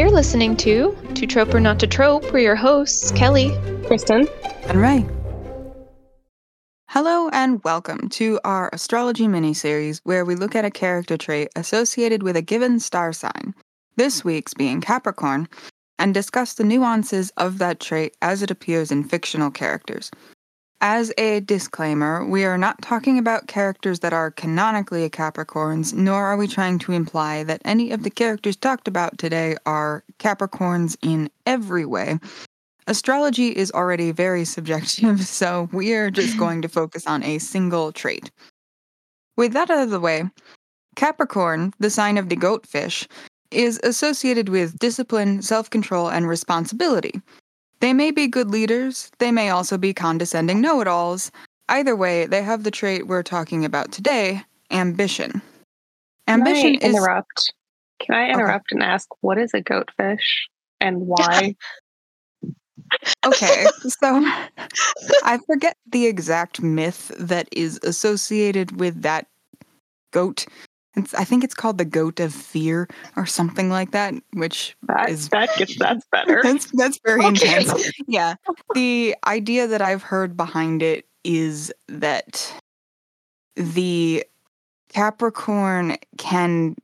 You're listening to To Trope or Not to Trope. We're your hosts, Kelly. Kristen. And Ray. Hello and welcome to our astrology miniseries where we look at a character trait associated with a given star sign, this week's being Capricorn, and discuss the nuances of that trait as it appears in fictional characters. As a disclaimer, we are not talking about characters that are canonically Capricorns, nor are we trying to imply that any of the characters talked about today are Capricorns in every way. Astrology is already very subjective, so we are just going to focus on a single trait. With that out of the way, Capricorn, the sign of the goatfish, is associated with discipline, self control, and responsibility. They may be good leaders, they may also be condescending know it alls. Either way, they have the trait we're talking about today ambition. Ambition Can I is. interrupt? Can I interrupt and ask what is a goatfish and why? Okay, so I forget the exact myth that is associated with that goat. It's, I think it's called the goat of fear or something like that, which that is that gets that's better. that's that's very Okay. intense. Yeah. The idea that I've heard behind it is that the Capricorn can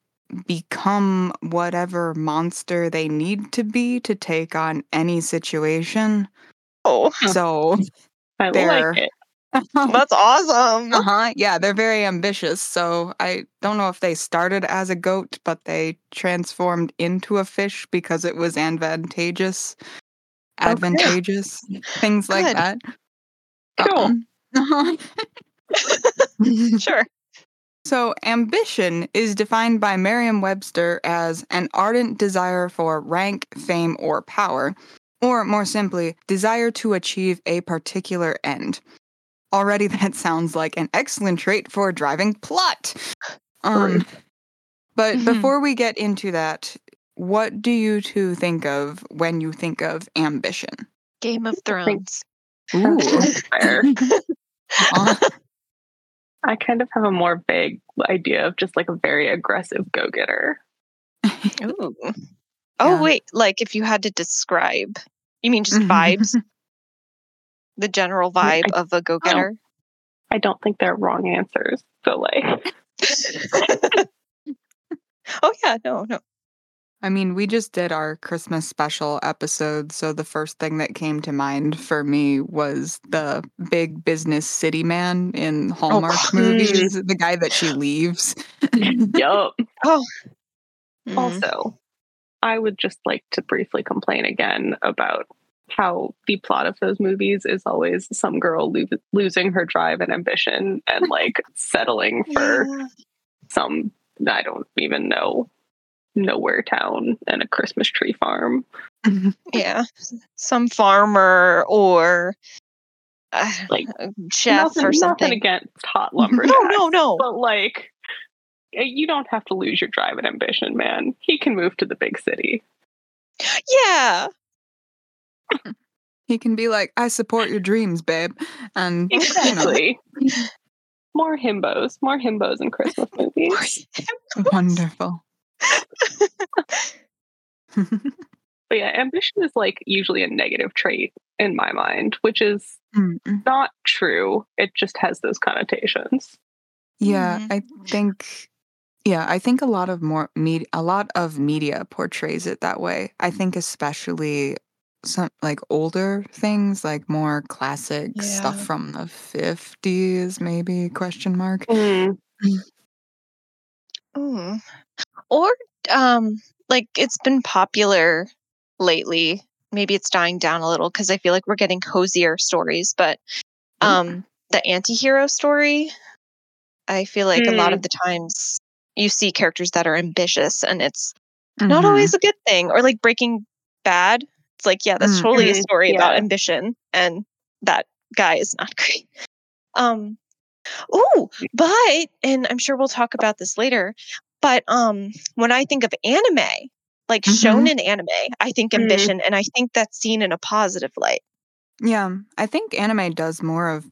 become whatever monster they need to be to take on any situation. Oh, So I they're like it. that's awesome. uh-huh. Yeah, they're very ambitious. So I don't know if they started as a goat, but they transformed into a fish because it was advantageous. Okay. Advantageous. Things like that. Cool. Uh-huh. Sure. so ambition is defined by Merriam-Webster as an ardent desire for rank, fame, or power, or more simply, desire to achieve a particular end. Already that sounds like an excellent trait for driving plot. Um, but Mhm. before we get into that, what do you two think of when you think of ambition? Game of Thrones. Ooh. Uh, I kind of have a more vague idea of just like a very aggressive go-getter. Ooh. Yeah. Oh, wait. Like if you had to describe, you mean just vibes? The general I- vibe of a go getter? I don't think they're wrong answers. So like oh, yeah. No, no. I mean, we just did our Christmas special episode, so the first thing that came to mind for me was the big business city man in Hallmark hmm. movies, the guy that she leaves. yup. Mhm. Also, I would just like to briefly complain again about how the plot of those movies is always some girl lo- losing her drive and ambition and like settling for Yeah. some I don't even know nowhere town and a Christmas tree farm. yeah. Some farmer or uh, Like, chef nothing, or nothing something. against hot lumberjacks. No, no, no. But like you don't have to lose your drive and ambition, man. He can move to the big city. Yeah. he can be like, I support your dreams, babe. And, you know, Exactly. more himbos, more himbos in Christmas movies. wonderful. But yeah, ambition is like usually a negative trait in my mind, which is Mm, not true. It just has those connotations. Yeah, Mhm. I think yeah, I think a lot of more media a lot of media portrays it that way. I think especially some like older things like more classic stuff from the 50s maybe question mark. Mm. Mm. Or um like it's been popular lately. Maybe it's dying down a little because I feel like we're getting cozier stories, but um the anti-hero story I feel like a lot of the times you see characters that are ambitious and it's not Mhm. always a good thing or like Breaking Bad. It's like yeah, that's Mm. totally a Mhm. story about ambition and that guy is not great. Um ooh, but and I'm sure we'll talk about this later, but um when I think of anime, like shown Mhm. in anime, I think Mhm. ambition and I think that's seen in a positive light. Yeah, I think anime does more of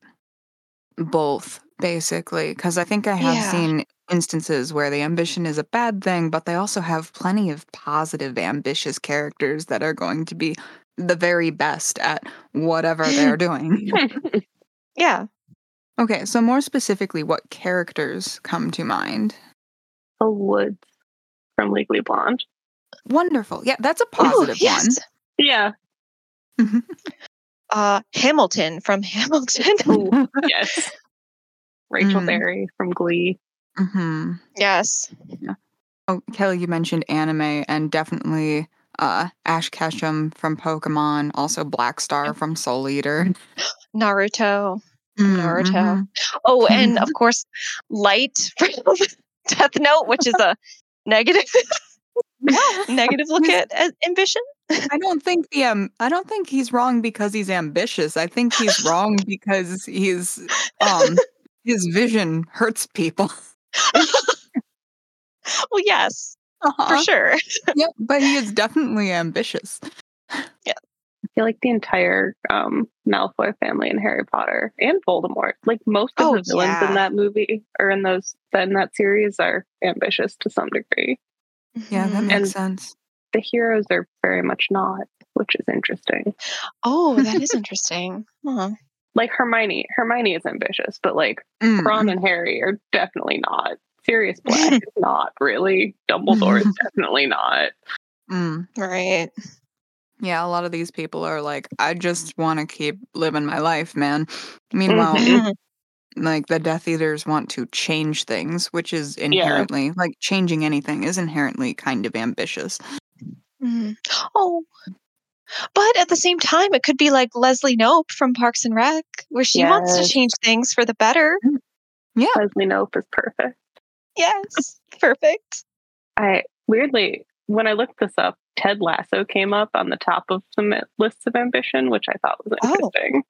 both basically because I think I have Yeah. seen instances where the ambition is a bad thing, but they also have plenty of positive, ambitious characters that are going to be the very best at whatever they're doing. Yeah. Okay, so more specifically, what characters come to mind? Elle Woods from Legally Blonde. Wonderful. Yeah, that's a Ooh, positive yes. Yeah. one. Uh, Hamilton from Hamilton. Ooh, yes. Rachel Mm. Berry from Glee. Hmm yes. Oh, Kelly, you mentioned anime, and definitely uh, Ash Ketchum from Pokemon, also Black Star from Soul Eater. Naruto. Mm, Naruto. Oh, and of course, Light from Death Note, which is a negative negative look at ambition. I don't think the um, I don't think he's wrong because he's ambitious. I think he's wrong because he's um, his vision hurts people. Well, yes, for Uh-huh. sure. Yep, but he is definitely ambitious. Yeah. I feel like the entire um, Malfoy family in Harry Potter and Voldemort, like most of Oh, the villains yeah. in that movie or in those in that series, are ambitious to some degree. Yeah, that Mhm. makes And- sense. The heroes are very much not, which is interesting. Oh, that is interesting. Huh. Like Hermione, Hermione is ambitious, but like Mm. Ron and Harry are definitely not. Sirius Black is not really. Dumbledore is definitely not. Mm. Right. Yeah, a lot of these people are like, I just want to keep living my life, man. Meanwhile, Mhm. like the Death Eaters want to change things, which is inherently like changing anything is inherently kind of ambitious. Mhm. Oh. But at the same time, it could be like Leslie Knope from Parks and Rec, where she wants to change things for the better. Mm. Yeah. Leslie Knope is perfect. Yes. Perfect. I weirdly, when I looked this up, Ted Lasso came up on the top of some lists of ambition, which I thought was Oh. interesting.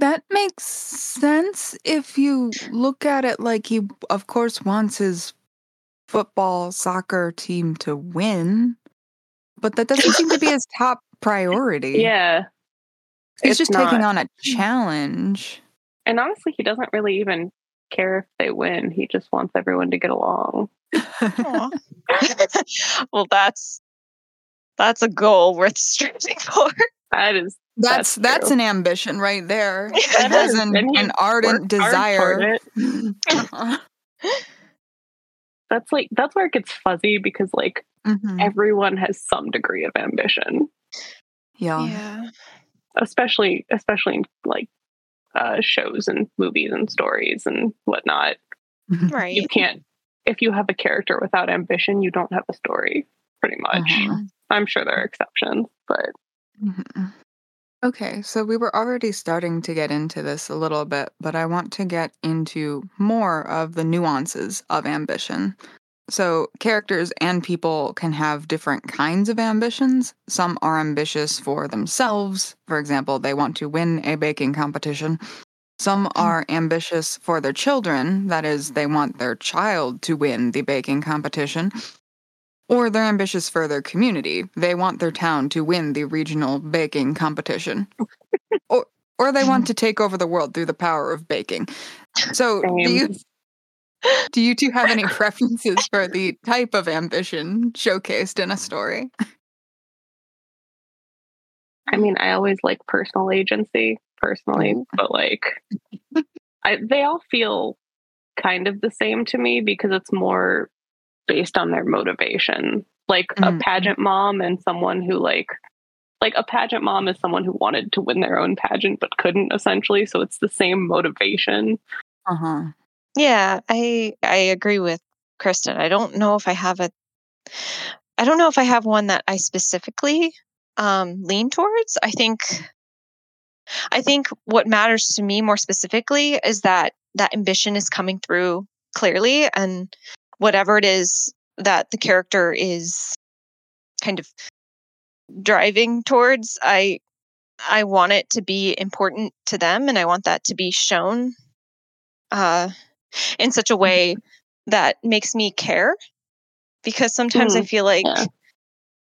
That makes sense if you look at it like he, of course, wants his football soccer team to win, but that doesn't seem to be his top priority. Yeah, he's it's just taking on a challenge. and honestly, he doesn't really even care if they win. He just wants everyone to get along. Well, that's that's a goal worth striving for. That is That's That's that's, an ambition right there. That It an, an ardent worked hard toward desire. Uh-huh. That's like that's where it gets fuzzy because like Mhm. everyone has some degree of ambition, Yeah. Yeah. especially especially in like uh, shows and movies and stories and whatnot. Right. you can't if you have a character without ambition you don't have a story pretty much Uh-huh. i'm sure there are exceptions but Mhm. Okay, so we were already starting to get into this a little bit, but I want to get into more of the nuances of ambition. So, characters and people can have different kinds of ambitions. Some are ambitious for themselves. For example, they want to win a baking competition. Some mm. are ambitious for their children. That is, they want their child to win the baking competition. Or they're ambitious for their community. They want their town to win the regional baking competition. or or they want mm-hmm. to take over the world through the power of baking. So do you Same. Do you two have any preferences for the type of ambition showcased in a story? i mean i always like personal agency personally but like I, they all feel kind of the same to me because it's more based on their motivation like Mhm. a pageant mom and someone who like like a pageant mom is someone who wanted to win their own pageant but couldn't essentially so it's the same motivation Uh-huh. Yeah, I I agree with Kristen. I don't know if I have a I don't know if I have one that I specifically um lean towards. I think I think what matters to me more specifically is that that ambition is coming through clearly and whatever it is that the character is kind of driving towards, I I want it to be important to them and I want that to be shown uh in such a way that makes me care because sometimes I Mm, feel like yeah.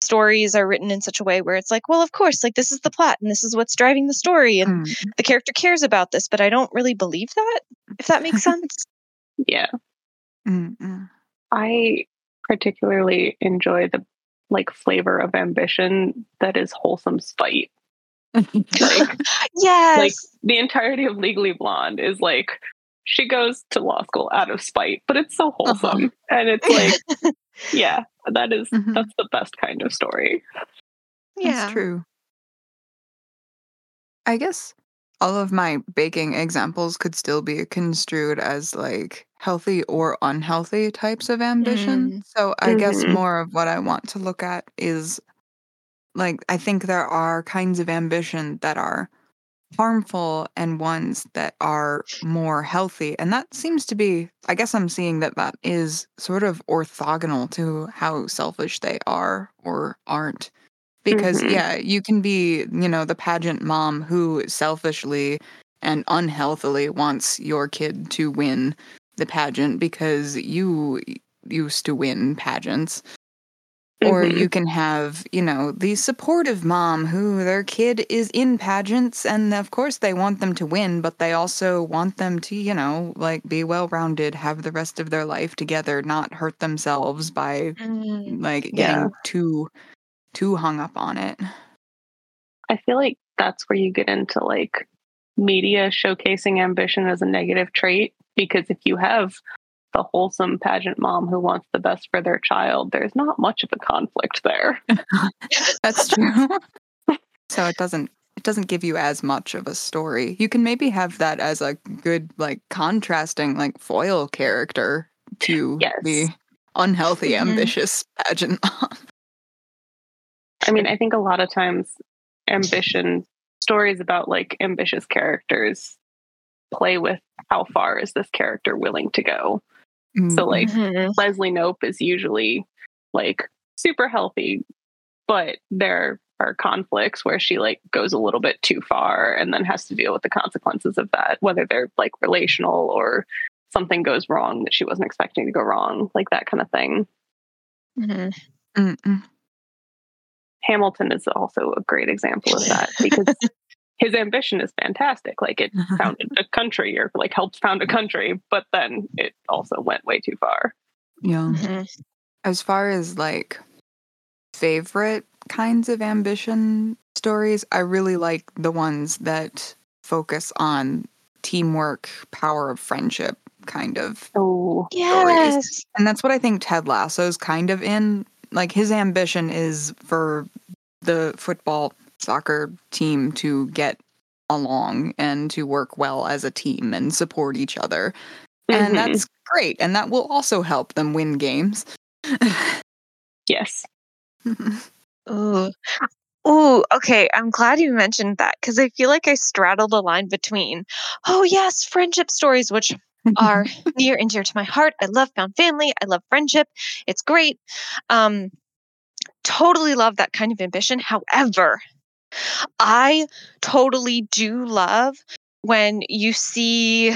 stories are written in such a way where it's like, well, of course, like this is the plot and this is what's driving the story and Mm. the character cares about this, but I don't really believe that, if that makes sense. yeah Mm-mm. I particularly enjoy the like flavor of ambition that is wholesome spite. like yes. like the entirety of Legally Blonde is like she goes to law school out of spite, but it's so wholesome. And it's like yeah, that is- Mhm. that's the best kind of story. yeah. That's true. I guess all of my baking examples could still be construed as like healthy or unhealthy types of ambition. So I guess Mhm. more of what I want to look at is like I think there are kinds of ambition that are harmful and ones that are more healthy and that seems to be I guess I'm seeing that that is sort of orthogonal to how selfish they are or aren't because Mhm. yeah you can be you know the pageant mom who selfishly and unhealthily wants your kid to win the pageant because you used to win pageants or Mhm. you can have you know the supportive mom who their kid is in pageants and of course they want them to win but they also want them to you know like be well rounded have the rest of their life together not hurt themselves by Mm, like getting Yeah. too too hung up on it I feel like that's where you get into like media showcasing ambition as a negative trait. Because if you have the wholesome pageant mom who wants the best for their child, there's not much of a conflict there. That's true. so it doesn't it doesn't give you as much of a story. You can maybe have that as a good like contrasting like foil character to Yes. the unhealthy Mhm. ambitious pageant mom. I mean, I think a lot of times ambition stories about like ambitious characters play with how far is this character willing to go. So like mhm. Leslie Knope is usually like super healthy, but there are conflicts where she like goes a little bit too far and then has to deal with the consequences of that, whether they're like relational or something goes wrong that she wasn't expecting to go wrong, like that kind of thing. Mhm. Mm-mm. Hamilton is also a great example of that because his ambition is fantastic. Like it founded a country or like helped found a country, but then it also went way too far. yeah. Mhm. As far as like favorite kinds of ambition stories, I really like the ones that focus on teamwork, power of friendship kind of Oh, Yes. And that's what I think Ted Lasso's kind of in. Like his ambition is for the football soccer team to get along and to work well as a team and support each other. And Mhm. that's great. And that will also help them win games. yes. oh. Ooh, okay. I'm glad you mentioned that because I feel like I straddled a line between, oh, yes, friendship stories, which are near and dear to my heart. I love found family. I love friendship. It's great. Um, totally love that kind of ambition. However, I totally do love when you see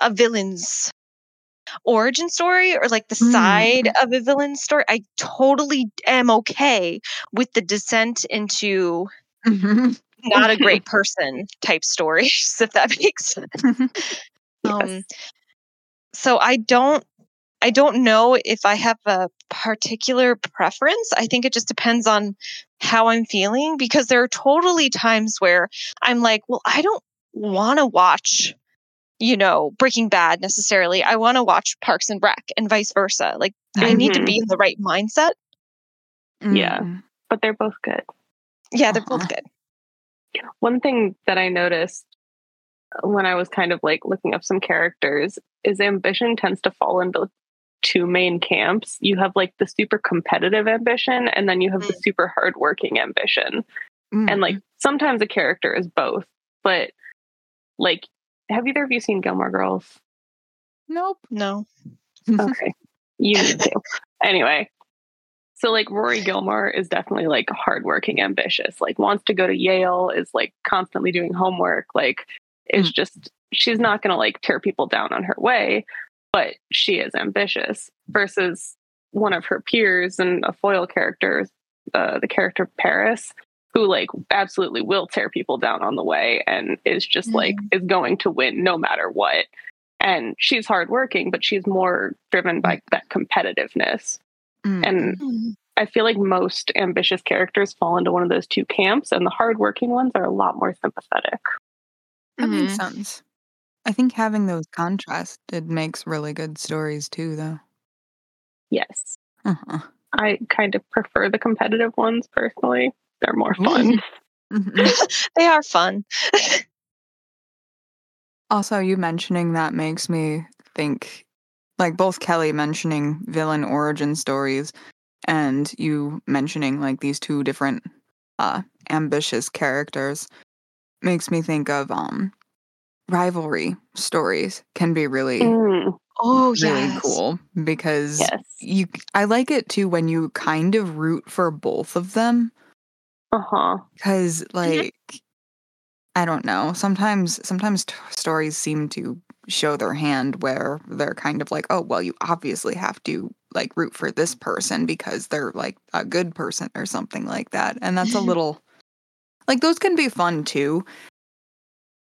a villain's origin story or like the Mm. side of a villain story. I totally am okay with the descent into Mhm. not a great person type stories, if that makes sense. Yes. Um, so I don't I don't know if I have a particular preference. I think it just depends on how I'm feeling because there are totally times where I'm like, well, I don't want to watch, you know, Breaking Bad necessarily. I want to watch Parks and Rec and vice versa. Like I need to be in the right mindset. Yeah. Mm. but they're both good. Yeah, they're both Uh-huh. good. One thing that I noticed when I was kind of like looking up some characters is ambition tends to fall into two main camps. You have like the super competitive ambition, and then you have the super hardworking ambition. Mm. And like sometimes a character is both, but like, have either of you seen Gilmore Girls? nope. No. Okay. you need to. Anyway. So like Rory Gilmore is definitely like hardworking, ambitious, like wants to go to Yale, is like constantly doing homework, like is just she's not gonna like tear people down on her way, but she is ambitious versus one of her peers and a foil character, uh, the character Paris, who like absolutely will tear people down on the way and is just like is going to win no matter what and she's hardworking, but she's more driven by that competitiveness. Mm. And Mm. I feel like most ambitious characters fall into one of those two camps, and the hardworking ones are a lot more sympathetic. that makes Mhm. sense. I think having those contrasted makes really good stories too, though. Yes. Uh-huh. I kind of prefer the competitive ones personally. They're more fun. Mhm. They are fun. Also, you mentioning that makes me think like both Kelly mentioning villain origin stories and you mentioning like these two different uh ambitious characters makes me think of um rivalry stories can be really Mm, Oh, really yes. cool because yes. you I like it too when you kind of root for both of them Uh huh. because like i don't know sometimes sometimes t- stories seem to show their hand where they're kind of like oh well you obviously have to like root for this person because they're like a good person or something like that and that's a little like those can be fun too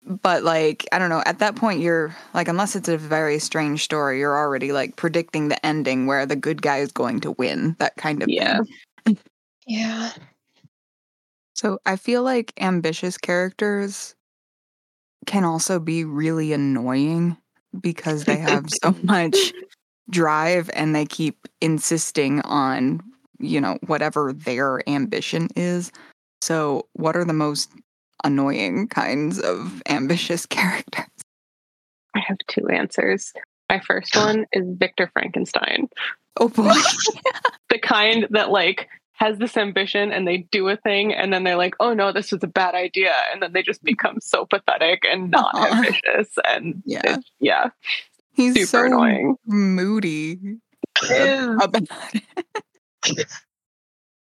but like i don't know at that point you're like unless it's a very strange story you're already like predicting the ending where the good guy is going to win that kind of Yeah. thing Yeah. So I feel like ambitious characters can also be really annoying because they have so much drive and they keep insisting on, you know, whatever their ambition is. So, what are the most annoying kinds of ambitious characters? I have two answers. My first one is Victor Frankenstein, Oh boy. the kind that like has this ambition and they do a thing and then they're like, oh no, this was a bad idea. And then they just become so pathetic and not Uh-uh. ambitious. And Yeah. yeah, He's super so annoying. moody Is- about it.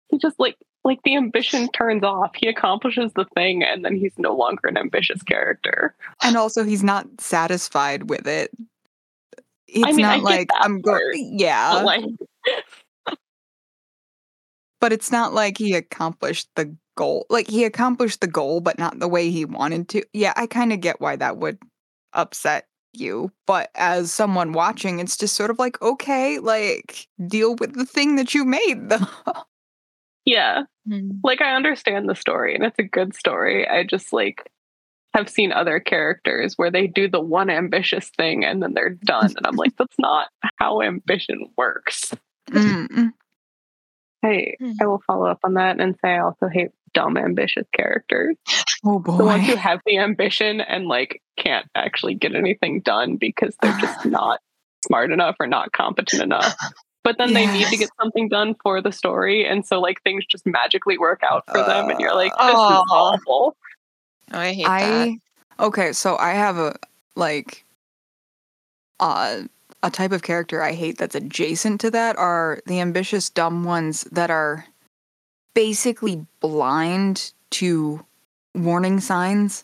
he just like like the ambition turns off. He accomplishes the thing and then he's no longer an ambitious character. And also, he's not satisfied with it. It's mean, not like I'm going. Yeah, But like but it's not like he accomplished the goal. Like he accomplished the goal, but not the way he wanted to. Yeah, I kind of get why that would upset you. But as someone watching, it's just sort of like, okay, like deal with the thing that you made, though. yeah, Mm. like I understand the story and it's a good story. I just like have seen other characters where they do the one ambitious thing and then they're done. And I'm like, that's not how ambition works. Mm-mm. Hey, Hmm. I will follow up on that and say I also hate dumb ambitious characters. Oh boy. The ones who have the ambition and like can't actually get anything done because they're just not smart enough or not competent enough. But then they need to get something done for the story. And so like things just magically work out for them and you're like, this Aw. is awful. Oh, I hate that. Okay, so I have a like uh a type of character I hate that's adjacent to that are the ambitious dumb ones that are basically blind to warning signs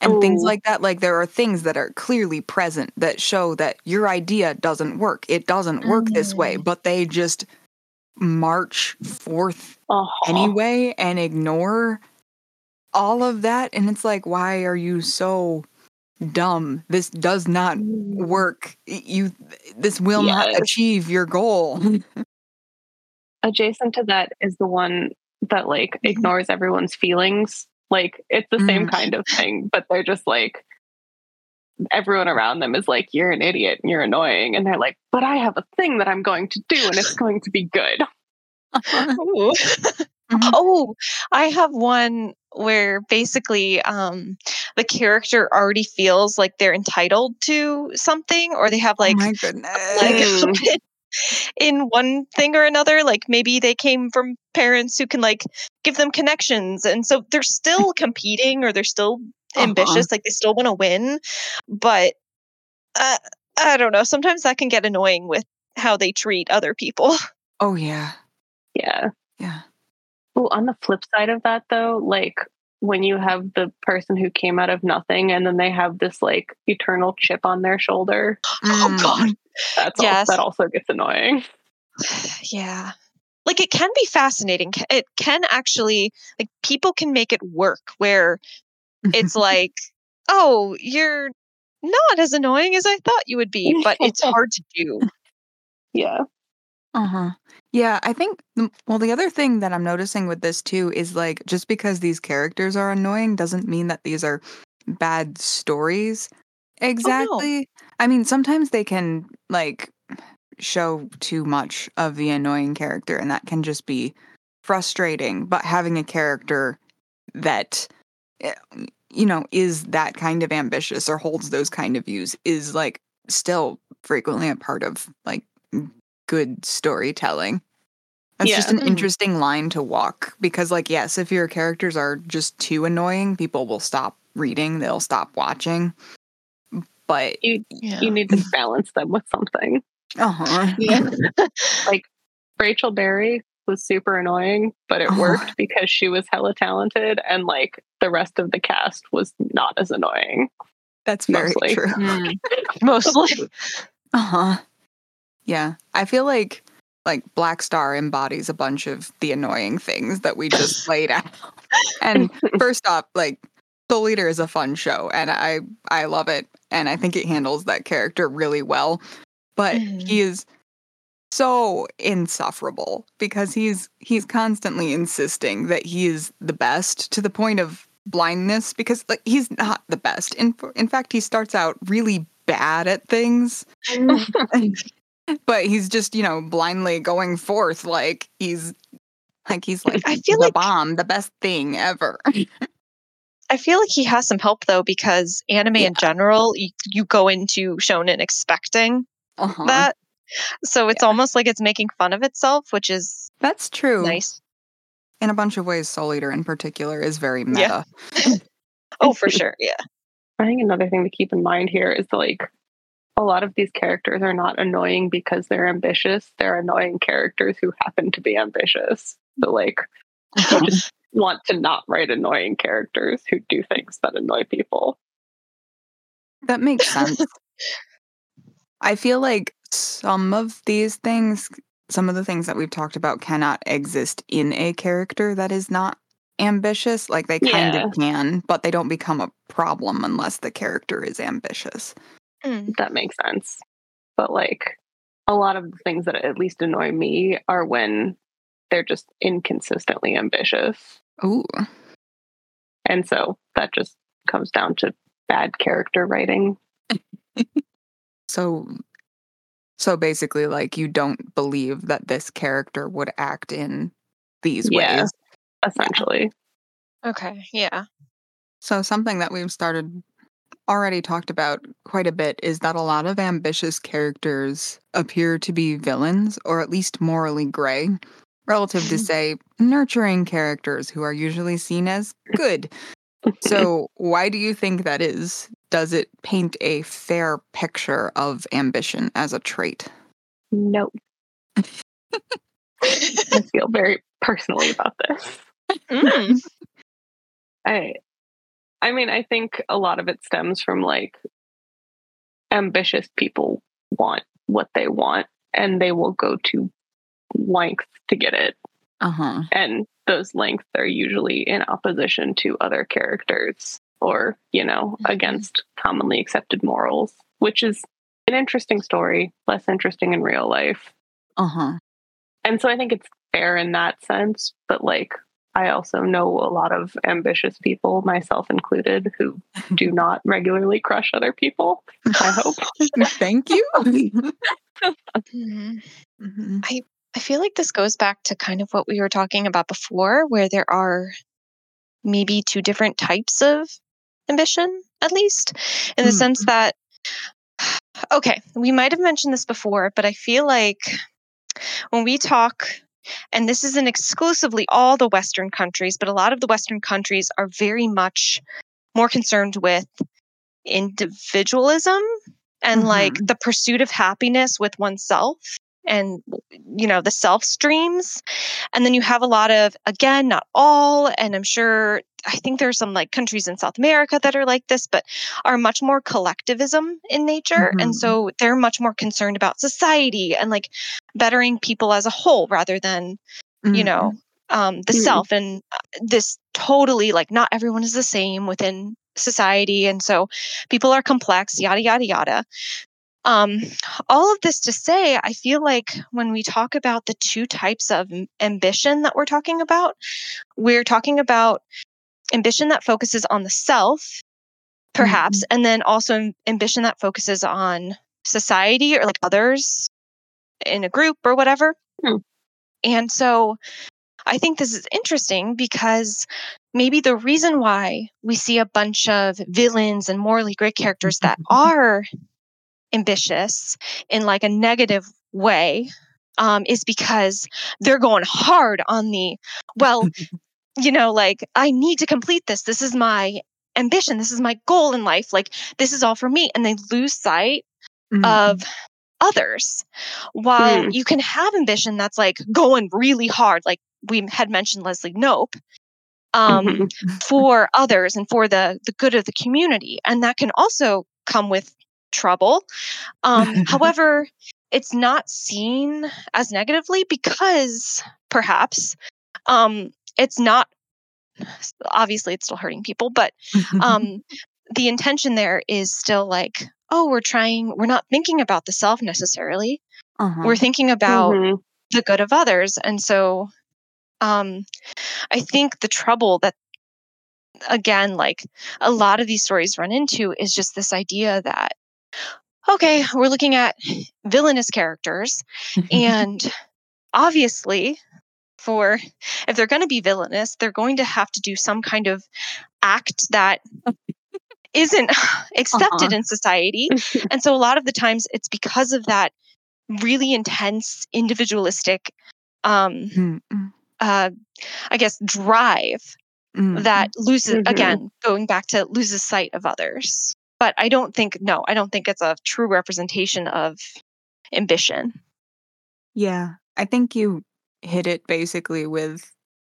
and things like that. Like there are things that are clearly present that show that your idea doesn't work. It doesn't work this way, Mm. but they just march forth Oh, anyway and ignore all of that and it's like why are you so dumb this does not work you this will not achieve your goal adjacent to that is the one that like ignores everyone's feelings. Like it's the same Mm. kind of thing, but they're just like everyone around them is like, You're an idiot and you're annoying. And they're like, But I have a thing that I'm going to do and it's going to be good. Mhm. Oh, I have one where basically um, the character already feels like they're entitled to something, or they have like oh my goodness like. In one thing or another. Like maybe they came from parents who can like give them connections, and so they're still competing or they're still Uh-huh. ambitious. Like they still want to win, but uh, I don't know. Sometimes that can get annoying with how they treat other people. oh yeah Yeah. yeah Well, on the flip side of that though, like when you have the person who came out of nothing and then they have this like eternal chip on their shoulder, Oh Mm. God. that's Yes. al- that also gets annoying. yeah like it can be fascinating it can actually like people can make it work where it's like oh you're not as annoying as I thought you would be, but it's hard to do. Yeah. Uh huh. Yeah, I think, well, the other thing that I'm noticing with this too is like just because these characters are annoying doesn't mean that these are bad stories. Exactly. I mean, sometimes they can like show too much of the annoying character, and that can just be frustrating. But having a character that, eh, you know, is that kind of ambitious or holds those kind of views is like still frequently a part of like good storytelling. That's just Yeah. an Mhm. interesting line to walk because, like, yes, if your characters are just too annoying, people will stop reading, they'll stop watching. But, You Yeah. you need to balance them with something. uh huh. Yeah. Rachel Berry was super annoying, but it Oh. worked because she was hella talented and like the rest of the cast was not as annoying. That's very Mostly. true. Mm. Mostly. Uh huh. Yeah, I feel like like Black Star embodies a bunch of the annoying things that we just laid out. And first off, like Soul Eater is a fun show, and I I love it, and I think it handles that character really well. But Mhm. he is so insufferable because he's he's constantly insisting that he is the best to the point of blindness because like he's not the best. In in fact, he starts out really bad at things but he's just you know blindly going forth like he's like he's like I feel the like- bomb the best thing ever I feel like he has some help though, because anime in general, you, you go into shonen expecting uh-huh. that. So it's almost like it's making fun of itself, which is that's true nice. in a bunch of ways soul eater in particular is very meta Yeah. Oh, for sure. Yeah. I think another thing to keep in mind here is like a lot of these characters are not annoying because they're ambitious. They're annoying characters who happen to be ambitious. So like you just want to not write annoying characters who do things that annoy people. that makes sense i feel like some of these things some of the things that we've talked about cannot exist in a character that is not ambitious like they kind Yeah. of can but they don't become a problem unless the character is ambitious Mm. That makes sense. But like a lot of the things that at least annoy me are when they're just inconsistently ambitious. ooh And so that just comes down to bad character writing. So so basically like you don't believe that this character would act in these Yeah. ways. essentially. Okay. Yeah. So something that we've started already talked about quite a bit is that a lot of ambitious characters appear to be villains or at least morally gray relative to say nurturing characters who are usually seen as good. So why do you think that is? Does it paint a fair picture of ambition as a trait? No. I feel very personally about this. Mm. I I mean, I think a lot of it stems from like ambitious people want what they want and they will go to lengths to get it. Uh-huh. And those lengths are usually in opposition to other characters or, you know, Mhm. against commonly accepted morals, which is an interesting story, less interesting in real life. Uh-huh. And so I think it's fair in that sense, but like I also know a lot of ambitious people, myself included, who do not regularly crush other people. I hope. Thank you. Mhm. Mhm. I feel like this goes back to kind of what we were talking about before, where there are maybe two different types of ambition, at least, in the Hmm. sense that, okay, we might have mentioned this before, but I feel like when we talk, and this isn't exclusively all the Western countries, but a lot of the Western countries are very much more concerned with individualism and like mm-hmm. the pursuit of happiness with oneself and you know the self streams and then you have a lot of again not all and i'm sure i think there's some like countries in south america that are like this but are much more collectivism in nature and Mhm. so they're much more concerned about society and like bettering people as a whole rather than you know um the Mhm. self and uh, this totally like not everyone is the same within society and so people are complex yada yada yada um, all of this to say i feel like when we talk about the two types of ambition that we're talking about we're talking about ambition that focuses on the self perhaps mm-hmm. and then also ambition that focuses on society or like others in a group or whatever mm. and so I think this is interesting because maybe the reason why we see a bunch of villains and morally great characters that are ambitious in like a negative way um, is because they're going hard on the, well, you know, like, I need to complete this. This is my ambition. This is my goal in life. Like, this is all for me. And they lose sight mm-hmm. of others. While mm. you can have ambition that's like going really hard, like we had mentioned Leslie Knope um, mm-hmm. for others and for the the good of the community, and that can also come with trouble. Um, however, it's not seen as negatively because perhaps um, it's not. Obviously, it's still hurting people, but um, the intention there is still like, oh, we're trying. We're not thinking about the self necessarily. Uh-huh. We're thinking about mm-hmm. the good of others, and so um, I think the trouble that again, like a lot of these stories run into is just this idea that okay, we're looking at villainous characters, and obviously, for if they're going to be villainous, they're going to have to do some kind of act that isn't accepted uh-huh. in society. and so a lot of the times it's because of that really intense individualistic um, uh, I guess, drive mm-hmm. that loses, mm-hmm. again, going back to loses sight of others. But I don't think, no, I don't think it's a true representation of ambition. Yeah. I think you hit it basically with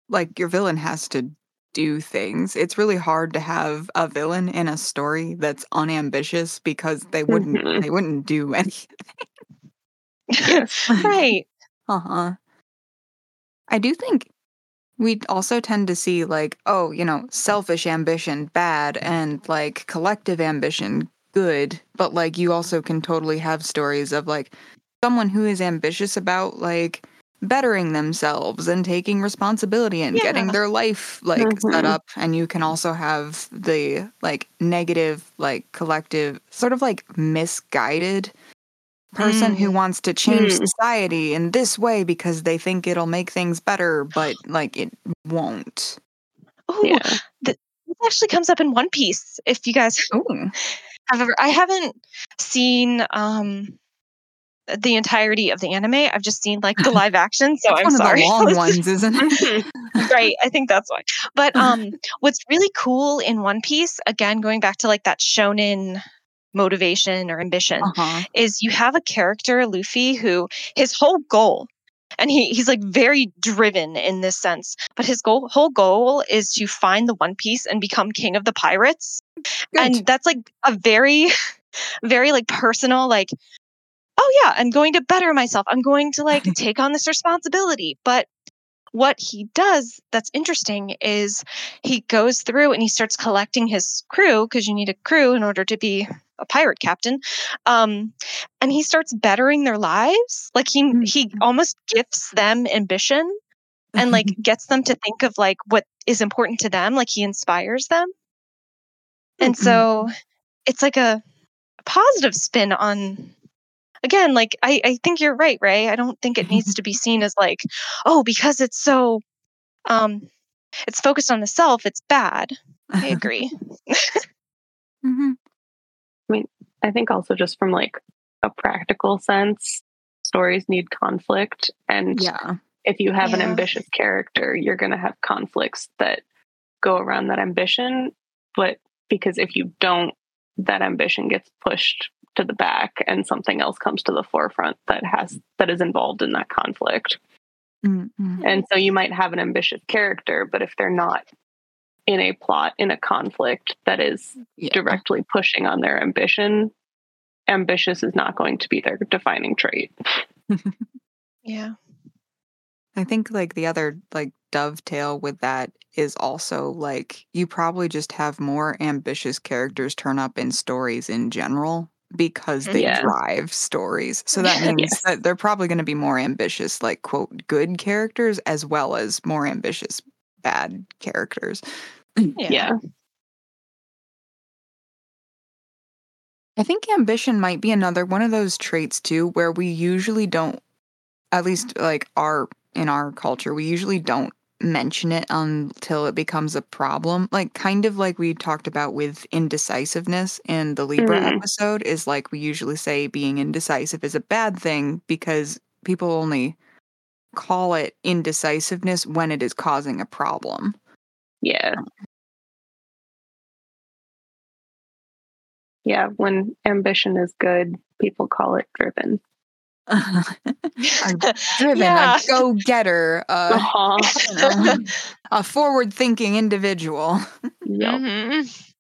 like your villain has to do things. It's really hard to have a villain in a story that's unambitious because they wouldn't mm-hmm. they wouldn't do anything. right. Uh-huh. I do think we also tend to see like, oh, you know, selfish ambition bad and like collective ambition good, but like you also can totally have stories of like someone who is ambitious about like bettering themselves and taking responsibility and yeah. getting their life like mm-hmm. set up and you can also have the like negative like collective sort of like misguided person mm. who wants to change mm. society in this way because they think it'll make things better, but like it won't. Oh, yeah. this actually comes up in One Piece. If you guys Ooh. have ever, I haven't seen um the entirety of the anime. I've just seen like the live action, so I'm one sorry. Of the long ones, isn't it? right, I think that's why. But um, what's really cool in One Piece, again, going back to like that shonen motivation or ambition uh-huh. is you have a character luffy who his whole goal and he, he's like very driven in this sense but his goal, whole goal is to find the one piece and become king of the pirates Good. and that's like a very very like personal like oh yeah i'm going to better myself i'm going to like take on this responsibility but what he does that's interesting is he goes through and he starts collecting his crew because you need a crew in order to be a pirate captain um, and he starts bettering their lives like he mm-hmm. he almost gifts them ambition and like gets them to think of like what is important to them like he inspires them and mm-hmm. so it's like a positive spin on again like I, I think you're right ray i don't think it needs to be seen as like oh because it's so um it's focused on the self it's bad i agree mm-hmm. I mean, I think also just from like a practical sense, stories need conflict. And yeah. if you have yeah. an ambitious character, you're going to have conflicts that go around that ambition. But because if you don't, that ambition gets pushed to the back and something else comes to the forefront that has that is involved in that conflict. Mm-hmm. And so you might have an ambitious character, but if they're not in a plot in a conflict that is yeah. directly pushing on their ambition ambitious is not going to be their defining trait yeah I think like the other like dovetail with that is also like you probably just have more ambitious characters turn up in stories in general because they Yeah. drive stories. So that means Yes. that they're probably going to be more ambitious like quote good characters as well as more ambitious bad characters. Yeah. I think ambition might be another one of those traits too where we usually don't at least like our in our culture we usually don't mention it until it becomes a problem like kind of like we talked about with indecisiveness in the libra Mhm. episode is like we usually say being indecisive is a bad thing because people only call it indecisiveness when it is causing a problem Yeah. Yeah, when ambition is good, people call it driven. driven Yeah. a go-getter uh, Uh-huh. a forward-thinking individual Yep. Mhm.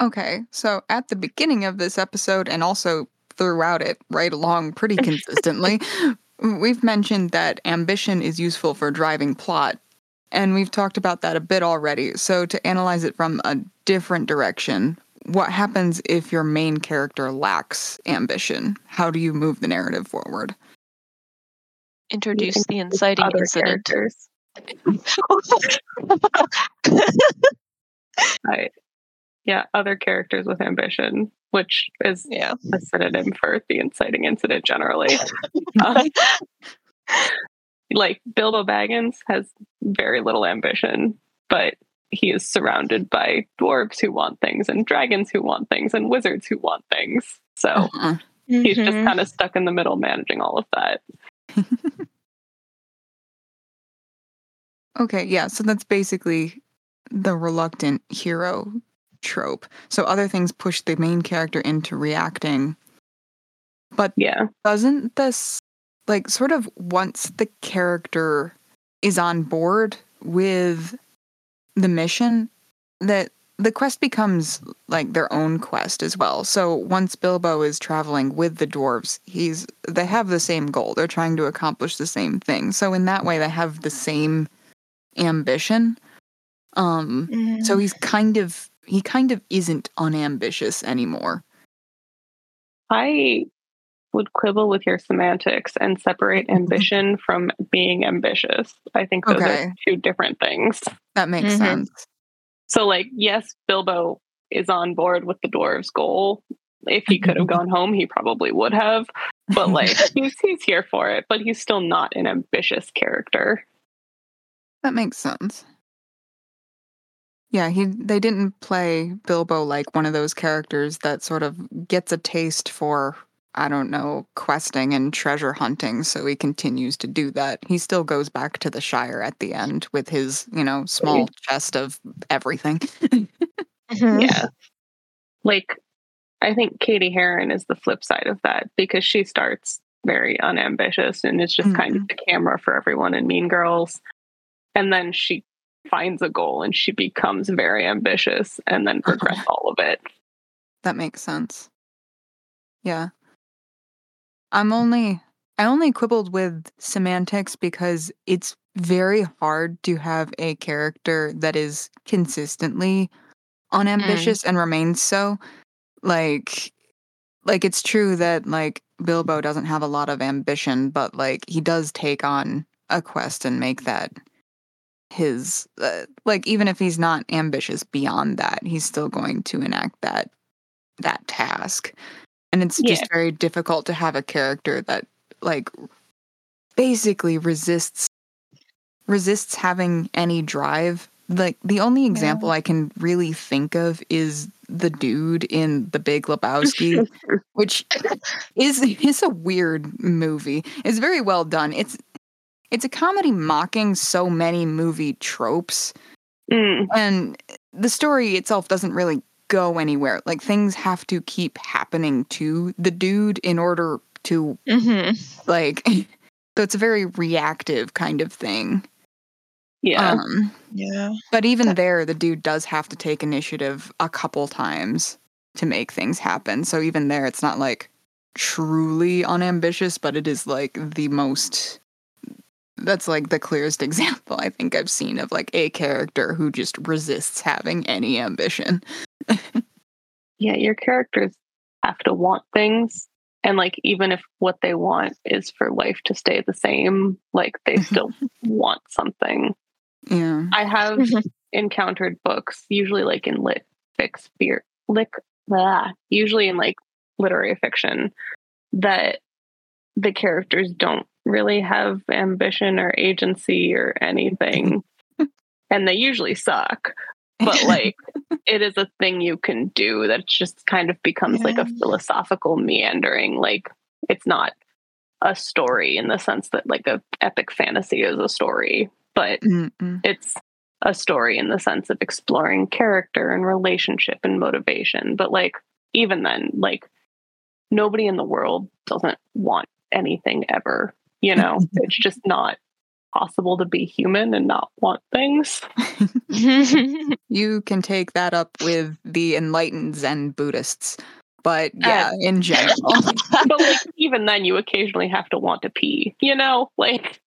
Okay, so at the beginning of this episode and also throughout it, right along pretty consistently, we've mentioned that ambition is useful for driving plot. And we've talked about that a bit already. So to analyze it from a different direction, what happens if your main character lacks ambition? How do you move the narrative forward? Introduce the With inciting other incident. characters. Right. Yeah, other characters with ambition, which is yeah. a synonym for the inciting incident generally. Uh, like Bilbo Baggins has very little ambition, but he is surrounded by dwarves who want things and dragons who want things and wizards who want things. So Uh-uh. he's just Mhm. kind of stuck in the middle managing all of that. Okay, yeah, so that's basically the reluctant hero trope. So other things push the main character into reacting. But Yeah. doesn't this, like, sort of once the character is on board with the mission, that the quest becomes like their own quest as well. So once Bilbo is traveling with the dwarves, he's they have the same goal. They're trying to accomplish the same thing. So in that way they have the same ambition. Um Mhm. so he's kind of he kind of isn't unambitious anymore. I would quibble with your semantics and separate ambition from being ambitious. I think those Okay. are two different things. That makes Mhm. sense. So, like, yes, Bilbo is on board with the dwarves' goal. If he could have gone home, he probably would have. But like, he's he's here for it. But he's still not an ambitious character. That makes sense. Yeah, he they didn't play Bilbo like one of those characters that sort of gets a taste for I don't know, questing and treasure hunting, so he continues to do that. He still goes back to the Shire at the end with his, you know, small chest of everything. Mhm. Yeah. Like, I think Cady Heron is the flip side of that because she starts very unambitious and is just kind of the camera for everyone in Mean Girls. And then she finds a goal and she becomes very ambitious and then regrets all of it. That makes sense. Yeah. I'm only I only quibbled with semantics because it's very hard to have a character that is consistently unambitious and remains so. Like like it's true that like Bilbo doesn't have a lot of ambition, but like he does take on a quest and make that his uh, like even if he's not ambitious beyond that, he's still going to enact that that task. And it's just Yeah. very difficult to have a character that like basically resists resists having any drive. Like the only example I can really think of is the dude in The Big Lebowski, which is is a weird movie. It's very well done. It's it's a comedy mocking so many movie tropes Mm, and the story itself doesn't really go anywhere. Like things have to keep happening to the dude in order to Mhm. like so it's a very reactive kind of thing. yeah. Um Yeah. but even there the dude does have to take initiative a couple times to make things happen. So even there it's not like truly unambitious, but it is like the most that's like the clearest example I think I've seen of like a character who just resists having any ambition. yeah, your characters have to want things. And like, even if what they want is for life to stay the same, like they mm-hmm. still want something. Yeah. I have mm-hmm. encountered books, usually like in lit fic sphere, lit, blah, usually in like literary fiction, that the characters don't really have ambition or agency or anything. and they usually suck. But like it is a thing you can do that just kind of becomes yeah. like a philosophical meandering. Like it's not a story in the sense that like a epic fantasy is a story, but Mm-mm. it's a story in the sense of exploring character and relationship and motivation. But like even then, like nobody in the world doesn't want anything ever. You know, it's just not possible to be human and not want things. you can take that up with the enlightened Zen Buddhists. But yeah, uh, in general. but like even then you occasionally have to want to pee, you know? Like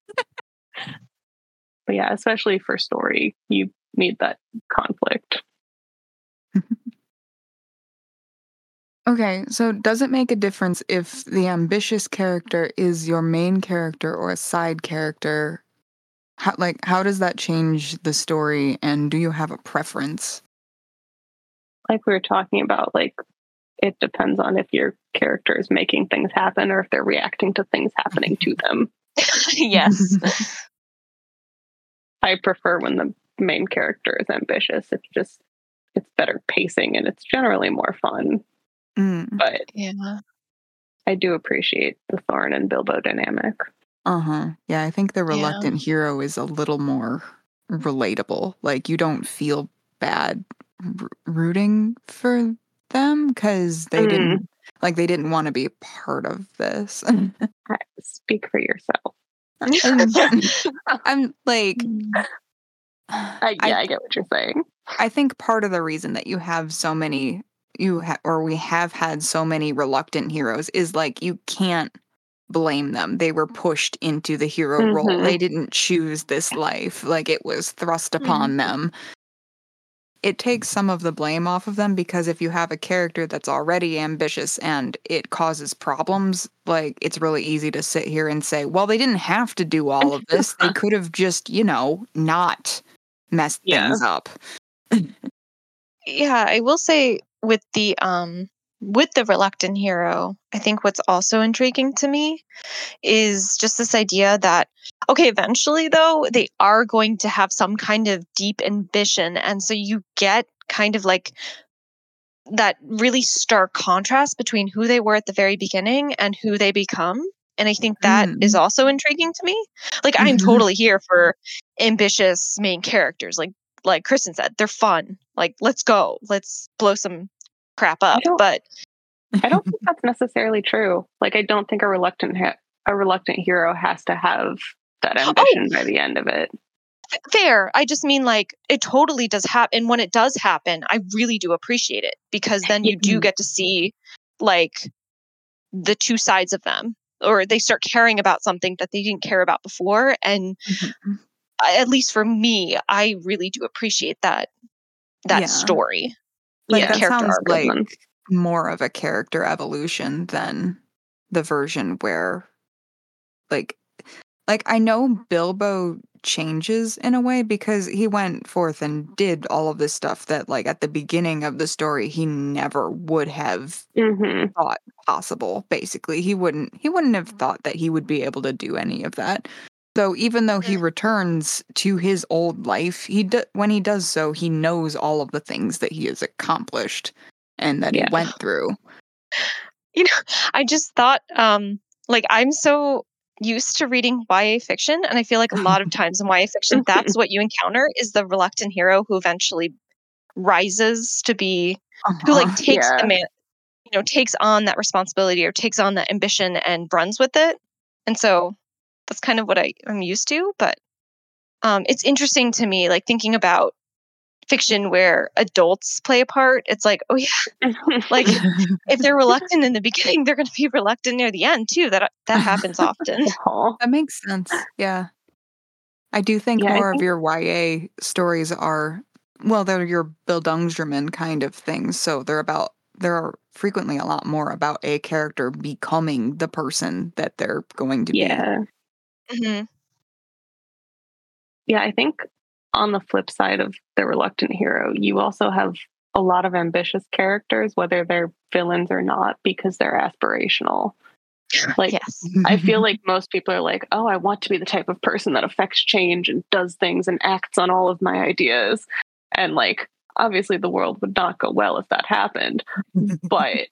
But yeah, especially for story, you need that conflict. Okay, so does it make a difference if the ambitious character is your main character or a side character? How, like, how does that change the story, and do you have a preference? Like we were talking about, like it depends on if your character is making things happen or if they're reacting to things happening to them. yes. I prefer when the main character is ambitious. It's just it's better pacing and it's generally more fun. Mm. But yeah, I do appreciate the Thorin and Bilbo dynamic. Uh huh. Yeah, I think the reluctant yeah. hero is a little more relatable. Like you don't feel bad r- rooting for them because they mm. didn't like they didn't want to be part of this. Speak for yourself. I'm like, I, yeah, I, I, get what you're saying. I think part of the reason that you have so many you ha- or we have had so many reluctant heroes is like you can't blame them. They were pushed into the hero mm-hmm. role. They didn't choose this life. Like it was thrust upon mm-hmm. them. It takes some of the blame off of them because if you have a character that's already ambitious and it causes problems, like it's really easy to sit here and say, well, they didn't have to do all of this. they could have just, you know, not messed yeah. things up. yeah, I will say with the um with the reluctant hero, I think what's also intriguing to me is just this idea that, okay, eventually, though, they are going to have some kind of deep ambition. And so you get kind of like that really stark contrast between who they were at the very beginning and who they become. And I think that mm. is also intriguing to me. Like, mm-hmm. I'm totally here for ambitious main characters. Like, like Kristen said, they're fun. Like, let's go. Let's blow some crap up. I but I don't think that's necessarily true. Like I don't think a reluctant ha- a reluctant hero has to have that oh! ambition oh, by the end of it. Fair. I just mean like it totally does happen. And when it does happen, I really do appreciate it because then you do get to see like the two sides of them or they start caring about something that they didn't care about before and mm-hmm. at least for me i really do appreciate that that yeah. story like yeah, that sounds like more of a character evolution than the version where like like I know Bilbo changes in a way because he went forth and did all of this stuff that like at the beginning of the story he never would have mm-hmm. thought possible basically. He wouldn't he wouldn't have thought that he would be able to do any of that so even though he returns to his old life, he do- when he does so, he knows all of the things that he has accomplished and that yeah. he went through. You know, I just thought um like I'm so used to reading YA fiction and I feel like a lot of times in YA fiction that's what you encounter is the reluctant hero who eventually rises to be uh-huh. who like uh-huh. takes yeah. the man you know takes on that responsibility or takes on that ambition and runs with it. And so that's kind of what I, am used to. But um, it's interesting to me, like thinking about fiction where adults play a part. It's like, oh yeah, like if they're reluctant in the beginning, they're going to be reluctant near the end too. That that happens often. that makes sense. Yeah. I do think Yeah, more think- of your YA stories are well, they're your Bill Bildungsroman kind of things. So they're about there are frequently a lot more about a character becoming the person that they're going to be. Yeah. hmm Yeah, I think on the flip side of the reluctant hero, you also have a lot of ambitious characters, whether they're villains or not, because they're aspirational. Like, yes. I feel like most people are like, oh, I want to be the type of person that affects change and does things and acts on all of my ideas. And like, obviously, the world would not go well if that happened. But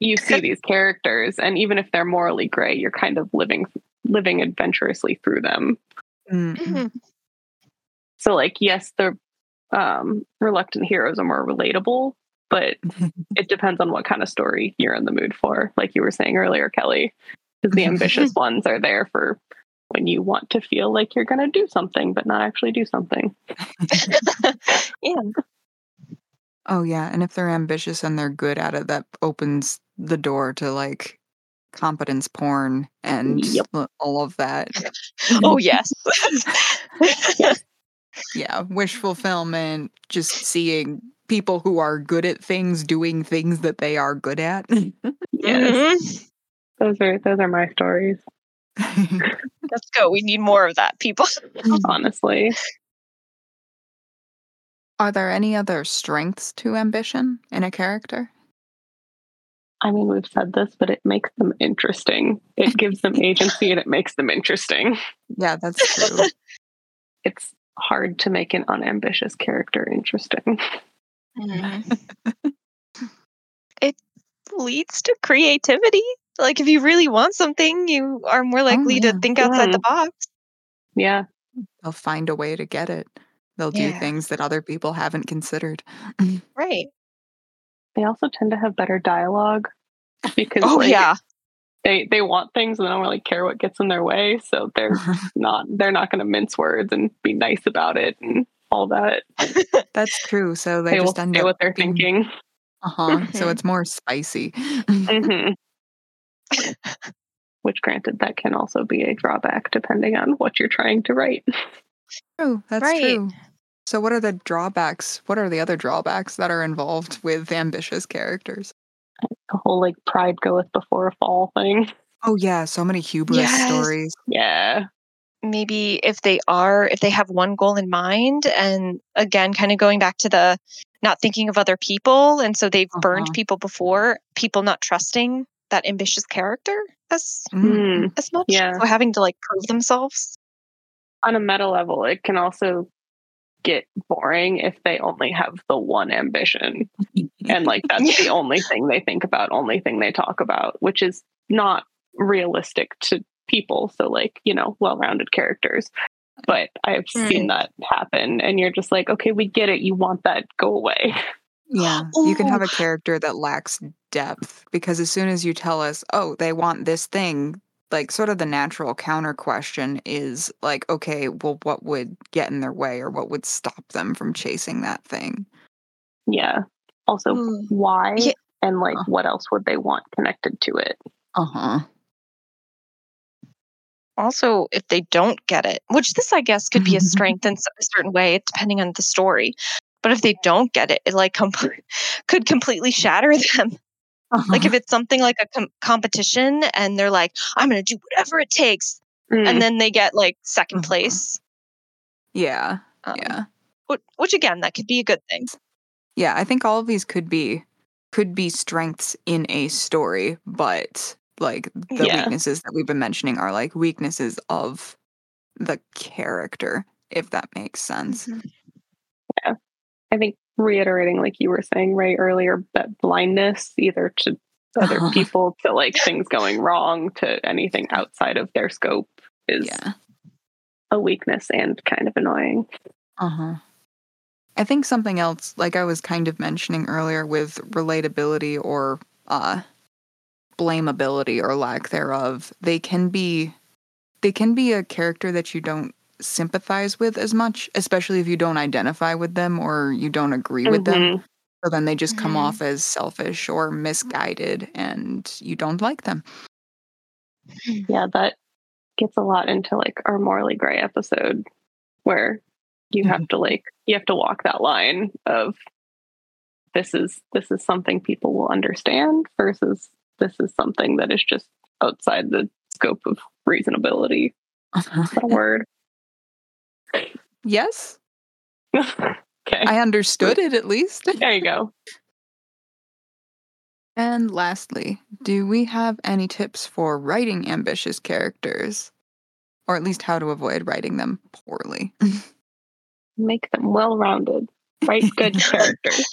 you see these characters, and even if they're morally gray, you're kind of living living adventurously through them. Mm, Mhm. So, like, yes, the um, reluctant heroes are more relatable, but it depends on what kind of story you're in the mood for. Like you were saying earlier, Kelly, because the ambitious ones are there for when you want to feel like you're going to do something, but not actually do something. yeah. Oh yeah, and if they're ambitious and they're good at it, that opens the door to like competence porn and Yep. all of that. Oh yes. Yeah, wish fulfillment, just seeing people who are good at things doing things that they are good at. Yes, Mhm. those are those are my stories. Let's go. We need more of that, people. Honestly, Are there any other strengths to ambition in a character? I mean, we've said this, but it makes them interesting. It gives them agency and it makes them interesting. Yeah, that's true. It's hard to make an unambitious character interesting. Mm-hmm. it leads to creativity. Like if you really want something, you are more oh, likely yeah. to think outside the box. Yeah, They'll find a way to get it. They'll do Yeah. things that other people haven't considered. Right. They also tend to have better dialogue because Oh like, yeah. they they want things and they don't really care what gets in their way so they're not they're not going to mince words and be nice about it and all that That's true. So they, they, will just end say up what they're being- thinking Uh-huh. So Mhm. it's more spicy. Mhm. which granted that can also be a drawback depending on what you're trying to write True. That's Right. true. So what are the drawbacks? What are the other drawbacks that are involved with ambitious characters? the whole like pride goeth before a fall thing Oh yeah, so many hubris Yes. stories. yeah Maybe if they are, if they have one goal in mind, and again, kind of going back to the not thinking of other people, and so they've burned Uh-huh. people before, people not trusting that ambitious character as Mm. As much, Yeah. so having to like prove themselves. on a meta level it can also get boring if they only have the one ambition. And like that's the only thing they think about only thing they talk about which is not realistic to people. So like you know well-rounded characters. But i've seen that happen and you're just like okay we get it. You want that. Go away. Yeah, you can have a oh. character that lacks depth because as soon as you tell us, oh, they want this thing, like sort of the natural counter question is like, okay, well, what would get in their way or what would stop them from chasing that thing? yeah also Ooh. why Yeah. and like Uh. what else would they want connected to it Uh huh. also if they don't get it which this i guess could be a strength in a certain way depending on the story but if they don't get it it like com- could completely shatter them like if it's something like a com- competition and they're like i'm gonna do whatever it takes Mm. and then they get like 2nd Uh-huh. place yeah, um, yeah, which, which again that could be a good thing yeah. I think all of these could be could be strengths in a story, but like the Yeah. weaknesses that we've been mentioning are like weaknesses of the character, if that makes sense. Mm-hmm. I think reiterating, like you were saying right earlier, that blindness either to other people, to like things going wrong, to anything outside of their scope is Yeah. a weakness and kind of annoying. Uh huh. I think something else, like I was kind of mentioning earlier with relatability or uh, blamability or lack thereof, they can be they can be a character that you don't sympathize with as much, especially if you don't identify with them or you don't agree with them. Mhm. So then they just come Mhm. off as selfish or misguided and you don't like them. Yeah, that gets a lot into like our morally gray episode where you Mhm. have to like you have to walk that line of this is this is something people will understand versus this is something that is just outside the scope of reasonability. Is that a word? Yes, okay. I understood it at least. there you go. And lastly, do we have any tips for writing ambitious characters? Or at least how to avoid writing them poorly? Make them well rounded. Write good characters.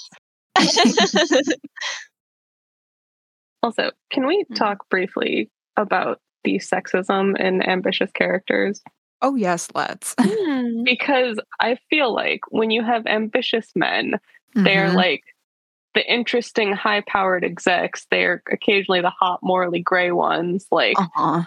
Also, can we Mhm. talk briefly about the sexism in ambitious characters? oh, yes, let's. Because I feel like when you have ambitious men, they're Mhm. like the interesting, high powered execs. They're occasionally the hot, morally gray ones. Like, uh-huh.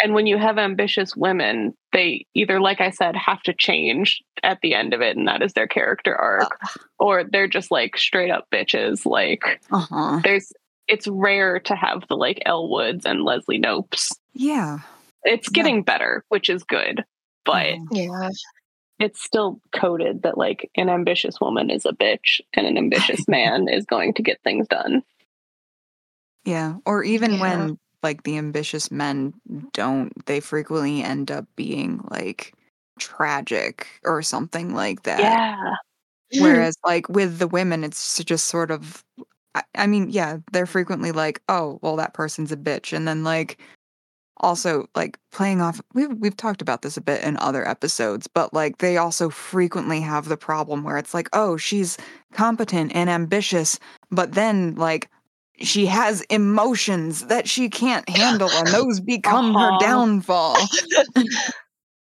and when you have ambitious women, they either, like I said, have to change at the end of it, and that is their character arc, or they're just like straight up bitches. Like, Uh-huh. there's, it's rare to have the like Elle Woods and Leslie Knopes. Yeah. It's Yeah. getting better, which is good, but Mhm. yeah. It's still coded that like an ambitious woman is a bitch and an ambitious man is going to get things done. Yeah. Or even Yeah. when like the ambitious men don't, they frequently end up being like tragic or something like that. Yeah. Mm. Whereas like with the women, it's just sort of I, I mean, yeah, they're frequently like, oh, well, that person's a bitch. And then like also like playing off we've we've talked about this a bit in other episodes, but like they also frequently have the problem where it's like, oh, she's competent and ambitious, but then like she has emotions that she can't handle and those become her Uh-huh. downfall.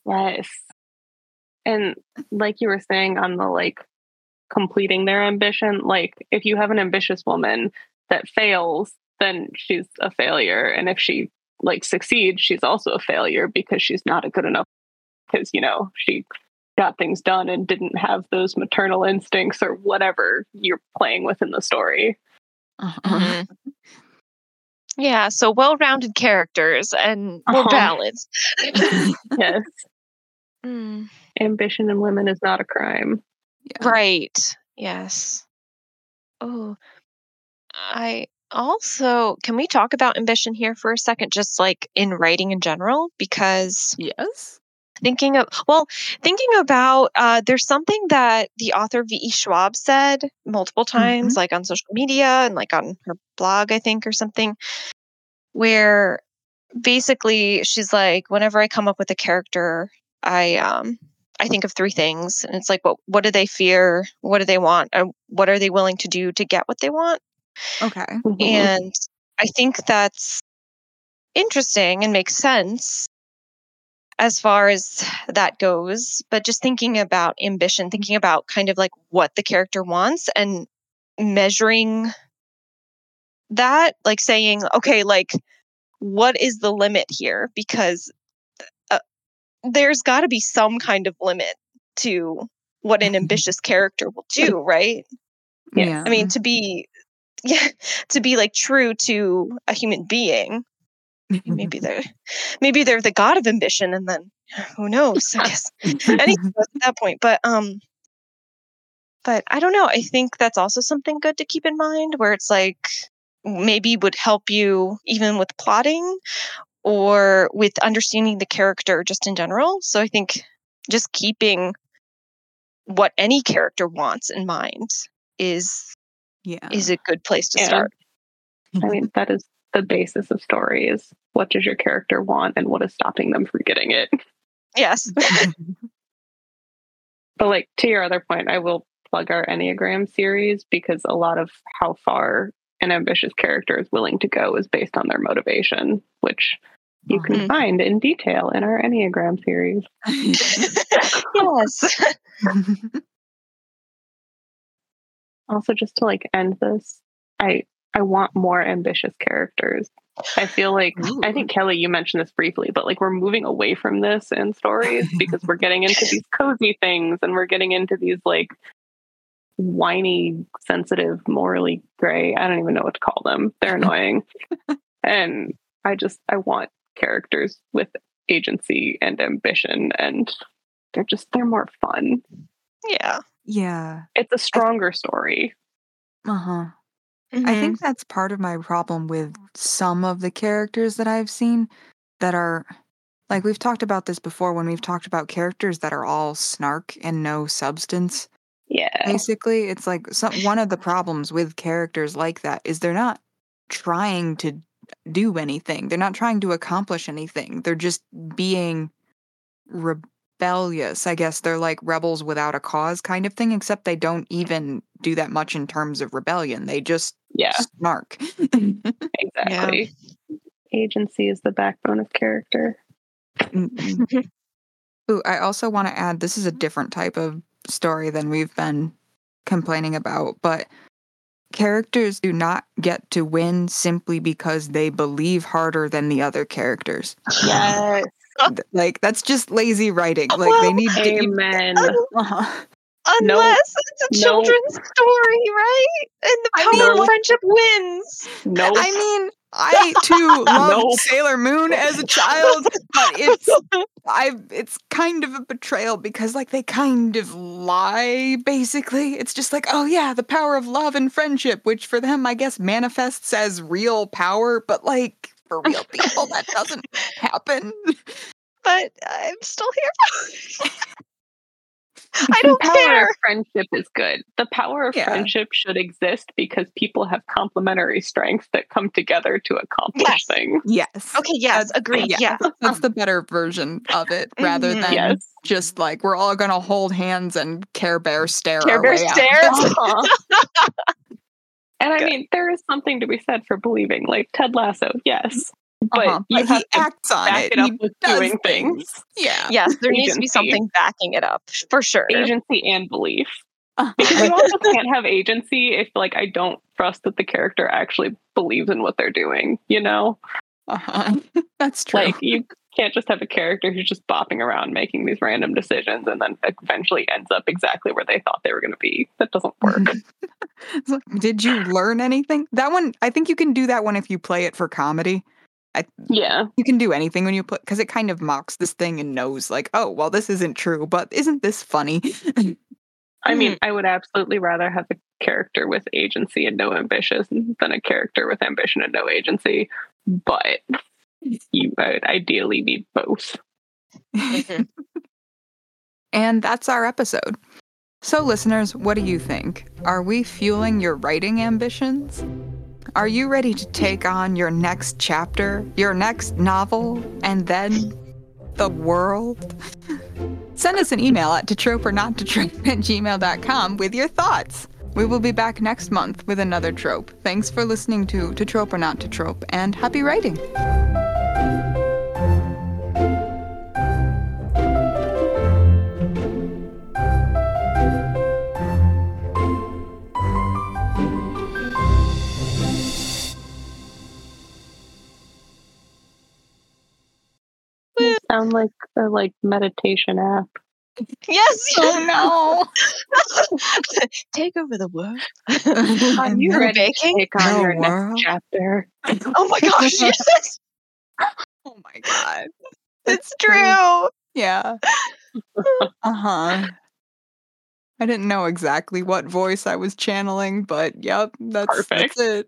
Yes. And like you were saying on the like completing their ambition, like if you have an ambitious woman that fails, then she's a failure. And if she like succeed, she's also a failure because she's not a good enough because, you know, she got things done and didn't have those maternal instincts or whatever you're playing with in the story. Uh-huh. Mhm. Yeah, so well-rounded characters and more Uh-huh. balanced. yes. Mm, Ambition in women is not a crime. Yeah. right. Yes. Oh, I also can we talk about ambition here for a second, just like in writing in general, because Yes. thinking of well thinking about uh, there's something that the author V.E. Schwab said multiple times like on social media and like on her blog i think or something where basically she's like whenever i come up with a character i um i think of three things. And it's like what what do they fear? What do they want? And what are they willing to do to get what they want Okay. Mhm. and I think that's interesting and makes sense as far as that goes. But just thinking about ambition, thinking about kind of like what the character wants and measuring that, like saying, okay, like what is the limit here? Because uh, there's got to be some kind of limit to what an ambitious character will do, right? Yeah. I mean, to be, yeah, to be like true to a human being. Maybe they're, maybe they're the god of ambition, and then who knows? I guess anything at that point. But um, but I don't know. I think that's also something good to keep in mind, where it's like maybe would help you even with plotting or with understanding the character just in general. So I think just keeping what any character wants in mind is yeah. is a good place to Yeah. start. I mean, that is the basis of stories what does your character want and what is stopping them from getting it. Yes. But like to your other point, I will plug our Enneagram series because a lot of how far an ambitious character is willing to go is based on their motivation, which you can Mhm. find in detail in our Enneagram series. yes. Also, just to like end this, I I want more ambitious characters. I feel like I think Kelly, you mentioned this briefly, but like we're moving away from this in stories because we're getting into these cozy things and we're getting into these like whiny, sensitive, morally gray. I don't even know what to call them. They're annoying. and I just I want characters with agency and ambition and they're just they're more fun. Yeah. Yeah. It's a stronger story. Uh huh. I Mhm. think that's part of my problem with some of the characters that I've seen that are like we've talked about this before when we've talked about characters that are all snark and no substance. Yeah. Basically, it's like some one of the problems with characters like that is they're not trying to do anything. They're not trying to accomplish anything. They're just being rebellious. I guess they're like rebels without a cause kind of thing, except they don't even do that much in terms of rebellion. They just Yeah, snark. exactly. Agency is the backbone of character. Ooh, I also want to add this is a different type of story than we've been complaining about, but characters do not get to win simply because they believe harder than the other characters. Yes. Like that's just lazy writing. Like Well, they need to Amen. uh No. Unless it's a No. children's story, right? And the I power mean- of friendship wins. No. I mean, I too loved. Sailor Moon as a child, but it's I it's kind of a betrayal because like they kind of lie basically. It's just like, oh yeah, the power of love and friendship, which for them I guess manifests as real power, but like for real people that doesn't happen. But uh, I'm still here. I don't the power care. of friendship is good. The power of Yeah. friendship should exist because people have complementary strengths that come together to accomplish Yes. things. Yes. Okay, yes, That's- agreed. Yeah. That's the better version of it rather Mhm. than Yes. just like we're all gonna hold hands and Care Bear stare. Care our Bear stare? And I Good. mean, there is something to be said for believing, like Ted Lasso, yes, but Uh-huh, you but have he acts on back it. it up he with does doing things. Yeah. Yes, there needs to be something backing it up for sure. agency and belief. Uh-huh. Because you also can't have agency if, like, I don't trust that the character actually believes in what they're doing. You know, Uh-huh. That's true. like you can't just have a character who's just bopping around making these random decisions and then eventually ends up exactly where they thought they were going to be. That doesn't work. Did you learn anything? That one, I think you can do that one if you play it for comedy. Yeah, You can do anything when you put, because it kind of mocks this thing and knows, like, oh, well, this isn't true, but isn't this funny? I mean, I would absolutely rather have a character with agency and no ambition than a character with ambition and no agency. But you would ideally need both. Mhm. and that's our episode. So, listeners, what do you think? Are we fueling your writing ambitions? Are you ready to take on your next chapter, your next novel, and then the world? Send us an email at to or not at gmail.com with your thoughts. We will be back next month with another trope. Thanks for listening to To Trope or Not to Trope, and happy writing. Sound like a like meditation app. Yes. Oh no. Take over the world. Are you You're ready baking? to take on The your world? next chapter? Oh my gosh, yes. oh my god. It's true. Yeah. Uh huh. I didn't know exactly what voice I was channeling, but yep, that's, that's it.